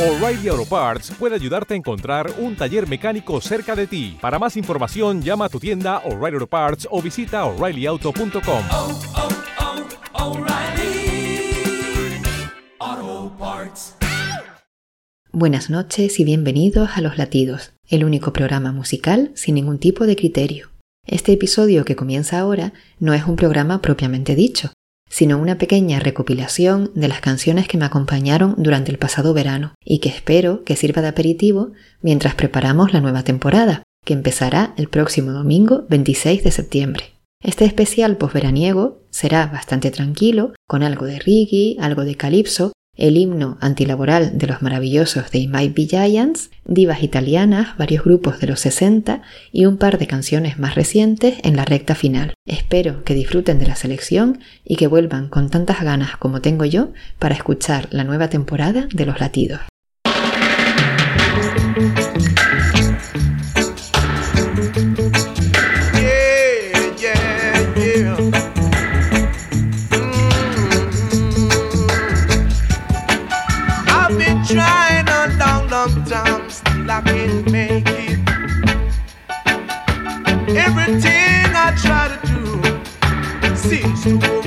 O'Reilly Auto Parts puede ayudarte a encontrar un taller mecánico cerca de ti. Para más información, llama a tu tienda O'Reilly Auto Parts o visita oreillyauto.com. oh, oh, Parts. Buenas noches y bienvenidos a Los Latidos, el único programa musical sin ningún tipo de criterio. Este episodio que comienza ahora no es un programa propiamente dicho, sino una pequeña recopilación de las canciones que me acompañaron durante el pasado verano y que espero que sirva de aperitivo mientras preparamos la nueva temporada, que empezará el próximo domingo 26 de septiembre. Este especial posveraniego será bastante tranquilo, con algo de reggae, algo de calipso, el himno antilaboral de los maravillosos de Might Be Giants, divas italianas, varios grupos de los 60 y un par de canciones más recientes en la recta final. Espero que disfruten de la selección y que vuelvan con tantas ganas como tengo yo para escuchar la nueva temporada de Los Latidos. Seems to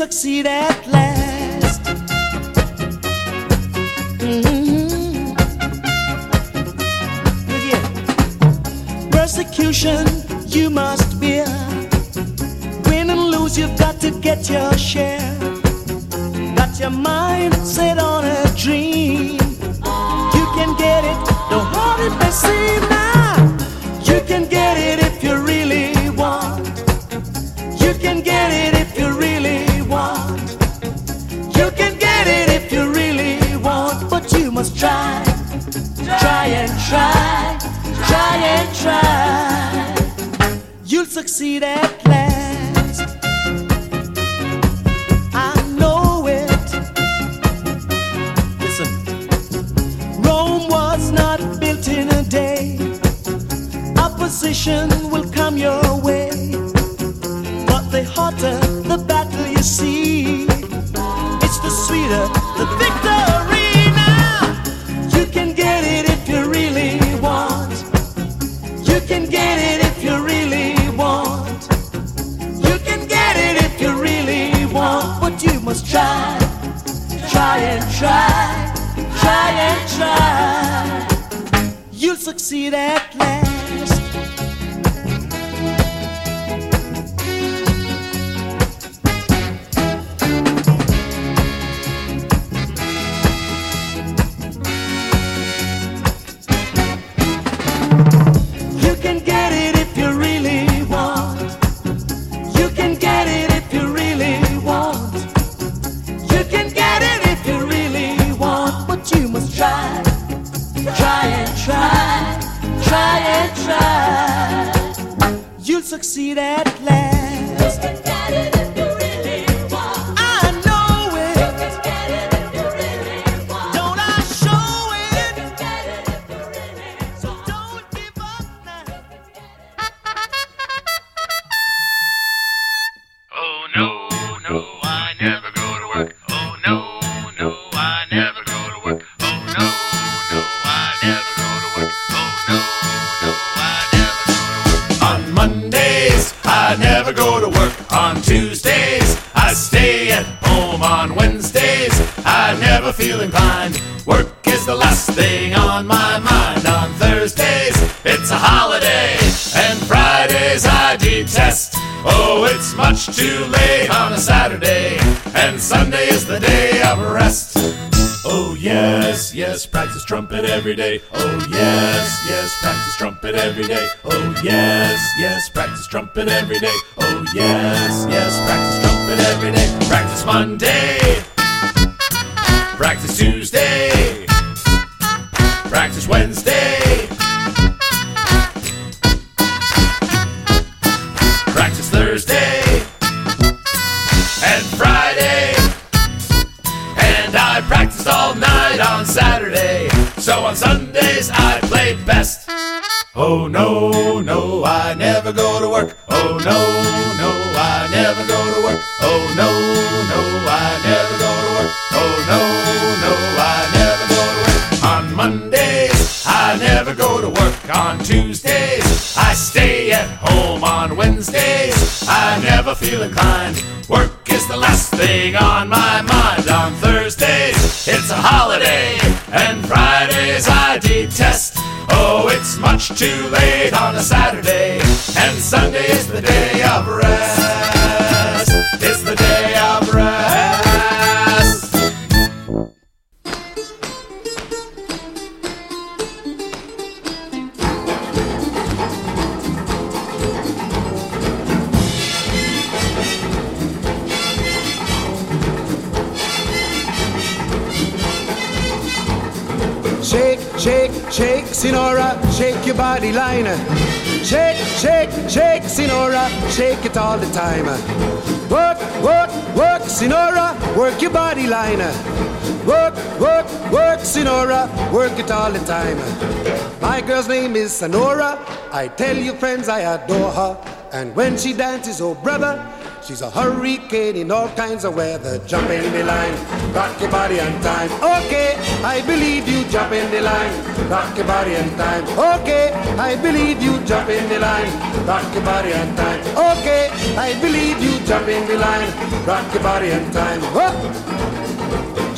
succeed at last. Mhm. Yeah. Persecution you must bear. Win and lose, you've got to get your share. Got your mind set on a dream. You can get it, don't hold it may seem Try try, and try. You'll succeed at try and try, try and try. You'll succeed at last. The last thing on my mind. On Thursdays, it's a holiday. And Fridays, I detest. Oh, it's much too late on a Saturday. And Sunday is the day of rest. Oh, yes, yes, practice trumpet every day. Oh, yes, yes, practice trumpet every day. Oh, yes, yes, practice trumpet every day. Oh, yes, yes, practice trumpet every day. Practice Monday. Practice Tuesday. Practice Wednesday. Practice Thursday. And Friday. And I practiced all night on Saturday. So on Sundays I played best. Oh no, no, I never go to work. Oh no, no, I never go to work. Oh no, no, I never go to work. Oh no, work. On Tuesdays, I stay at home. On Wednesdays, I never feel inclined. Work is the last thing on my mind. On Thursdays, it's a holiday. And Fridays, I detest. Oh, it's much too late on a Saturday. And Sunday is the day of rest. Senora, shake your body line. Shake, shake, shake, Senora, shake it all the time. Work, work, work, Senora, work your body line. Work, work, work, Senora, work it all the time. My girl's name is Senora. I tell you, friends, I adore her. And when she dances, oh brother, She's a hurricane in all kinds of weather. Jump in the line, rock your body on time. Okay, I believe you. Jump in the line, rock your body on time. Okay, I believe you. Jump in the line, rock your body on time. Okay, I believe you. Jump in the line, rock your body on time. Whoa.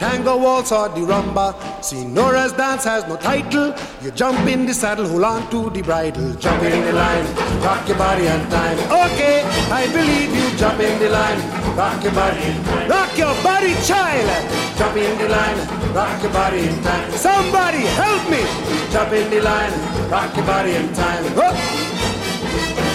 tango waltz or the rumba. Senora's dance has no title. You jump in the saddle, hold on to the bridle. Jump in the line, rock your body on time. Okay, I believe you. Jump in the line, rock your body. Rock your body, child. Jump in the line, rock your body in time. Somebody help me. Jump in the line, rock your body in time. Up.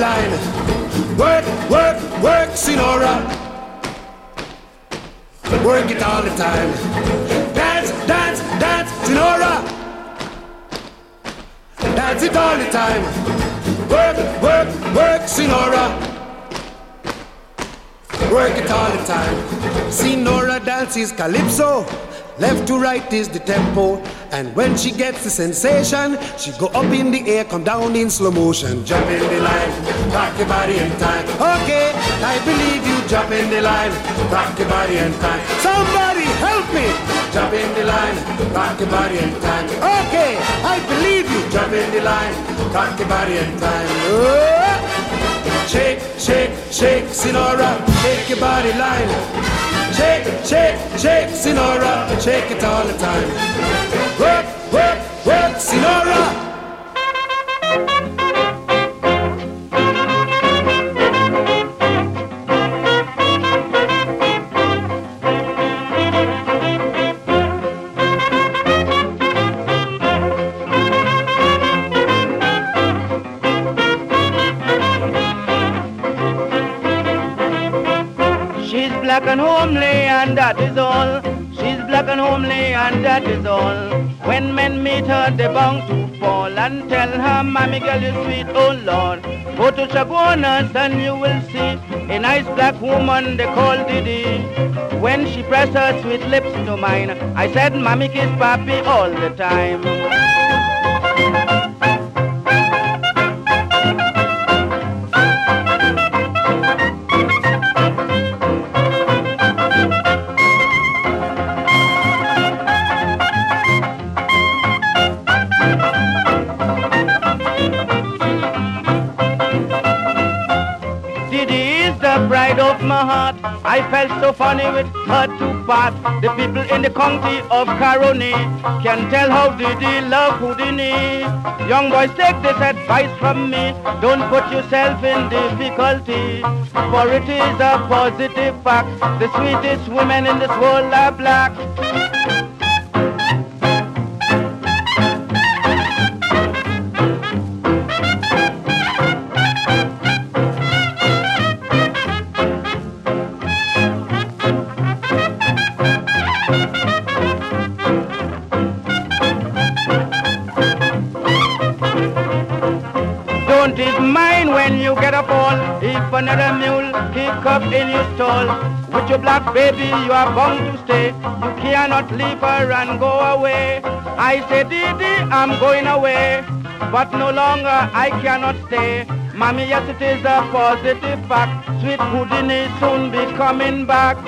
Line. Work, work, work, Senora. Work it all the time. Dance, dance, dance, Senora. Dance it all the time. Work, work, work, Senora. Work it all the time. Senora dances calypso. Left to right is the tempo. And when she gets the sensation, she go up in the air, come down in slow motion. Jump in the line, rock your body in time. Okay, I believe you. Jump in the line, rock your body in time. Somebody help me. Jump in the line, rock your body in time. Okay, I believe you. Jump in the line, rock your body in time. Oh! Shake, shake, shake, Senora, shake your body line. Shake, shake, shake, Senora, shake it all the time. Work, work, work, Senora. And homely and that is all. She's black and homely and that is all. When men meet her, they bound to fall and tell her, Mommy girl, you sweet, oh Lord. Go to Chaguanas and you will see a nice black woman they call Didi. When she pressed her sweet lips to mine, I said, Mommy kiss Papi all the time. I felt so funny with her to part. The people in the county of Caroni can tell how Didi love Houdini. Young boys, take this advice from me. Don't put yourself in difficulty. For it is a positive fact. The sweetest women in this world are black. Another mule kick up in your stall. With your black baby you are bound to stay. You cannot leave her and go away. I say Didi I'm going away But no longer I cannot stay. Mommy yes it is a positive fact. Sweet Houdini soon be coming back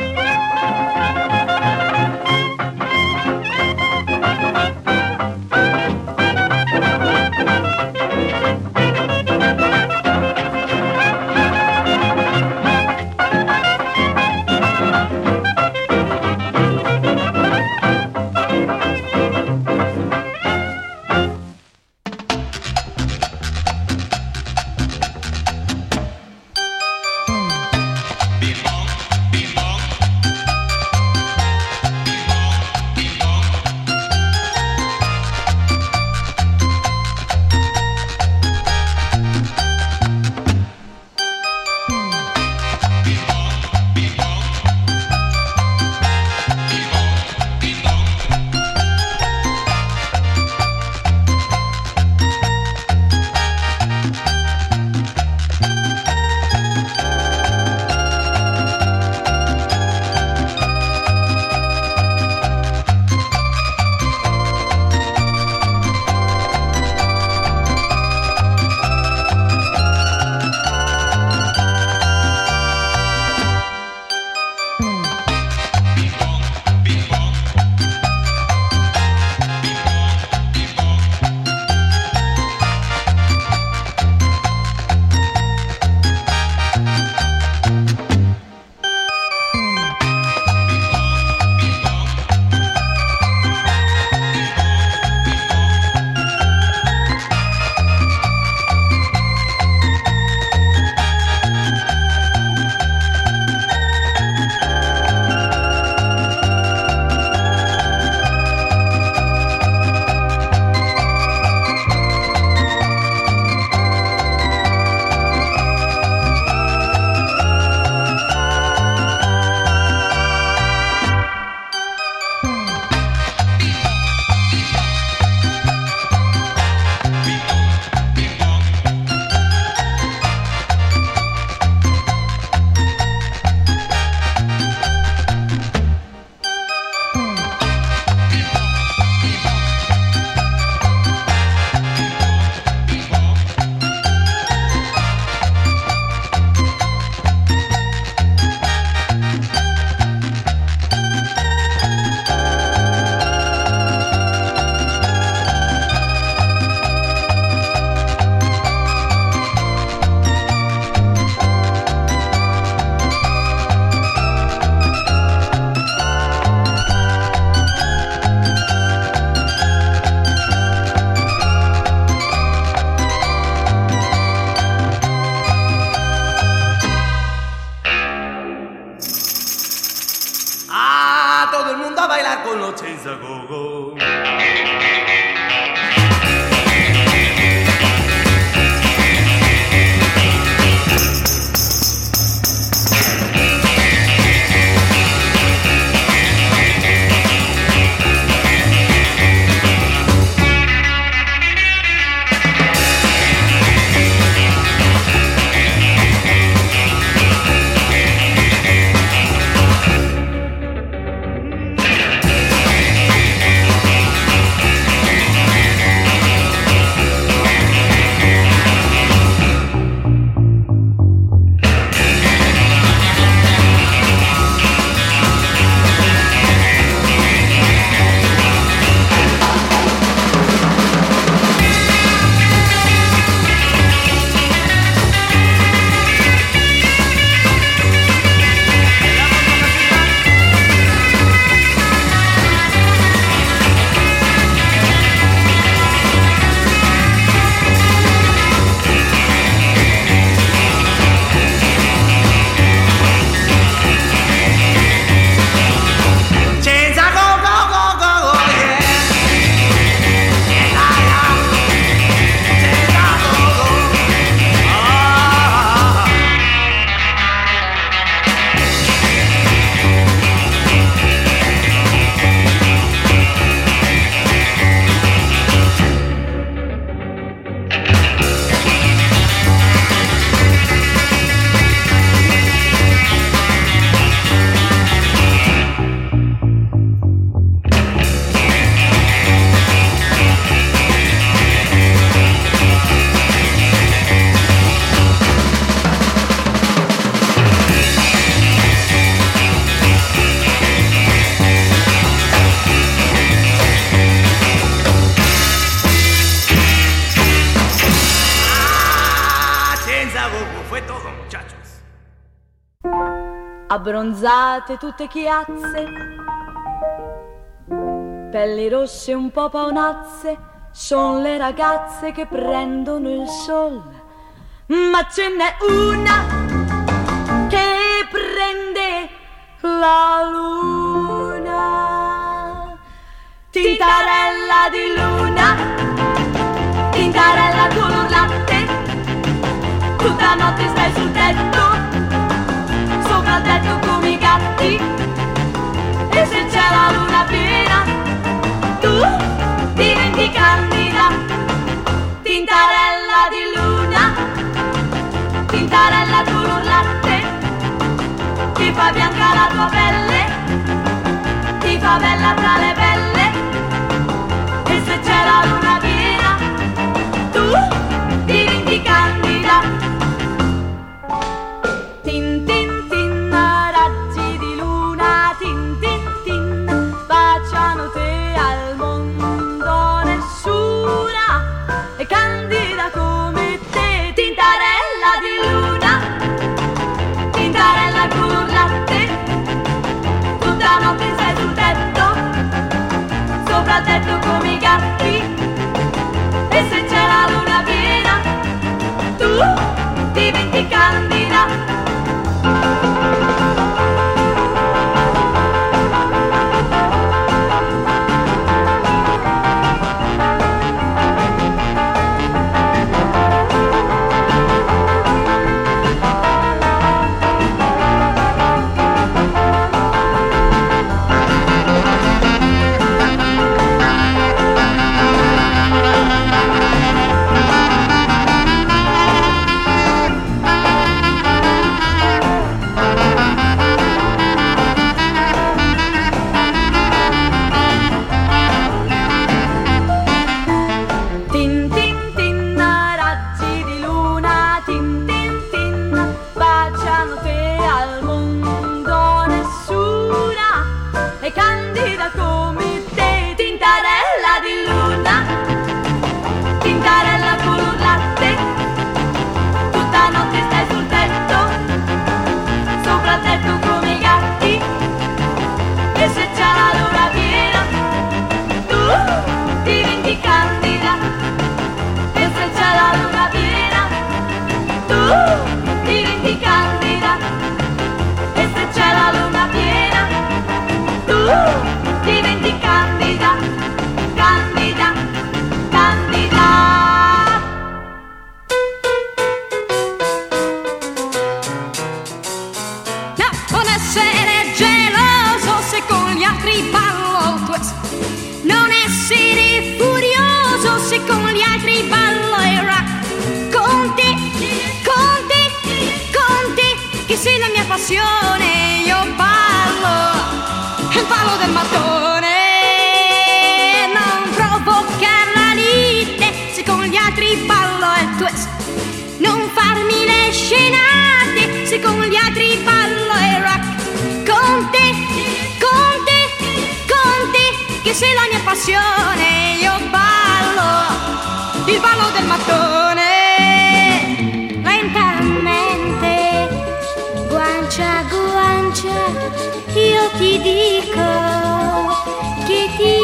dorate tutte chiazze, pelli rosse un po' paonazze, sono le ragazze che prendono il sol. Ma ce n'è una che prende la luna. Tintarella di luna, tintarella color latte, tutta notte stai sul tetto. passione io parlo il ballo del mattone. Non provocare la lite, se con gli altri ballo è twist. Non farmi le scenate, se con gli altri ballo è rock. Con te, con te, con te, che sei la mia passione, io ballo, il ballo del mattone. ti dico che ti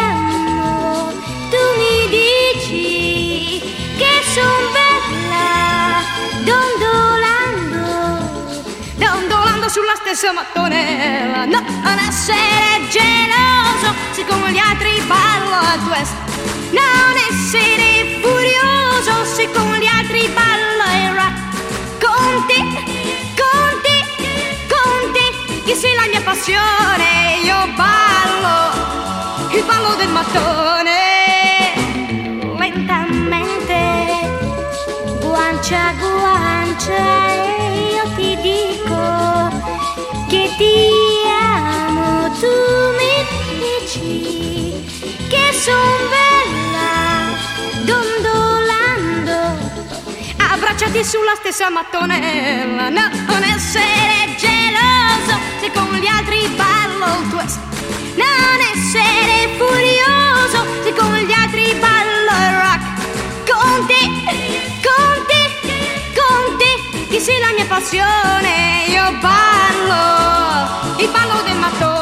amo, tu mi dici che son bella, dondolando, dondolando sulla stessa mattonella. No, non essere geloso, siccome gli altri ballo a twist. Non essere furioso, siccome gli altri ballo a rock. Con te che sei la mia passione, io ballo, il ballo del mattone. Lentamente, guancia a guancia, e io ti dico che ti amo, tu mi dici che son bella, dondolando, abbracciati sulla stessa mattonella, non essere geloso se con gli altri ballo tu es. Non essere furioso se con gli altri ballo rock. Con te, con te, con te, che sei la mia passione, io ballo, il ballo del mattone.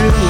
true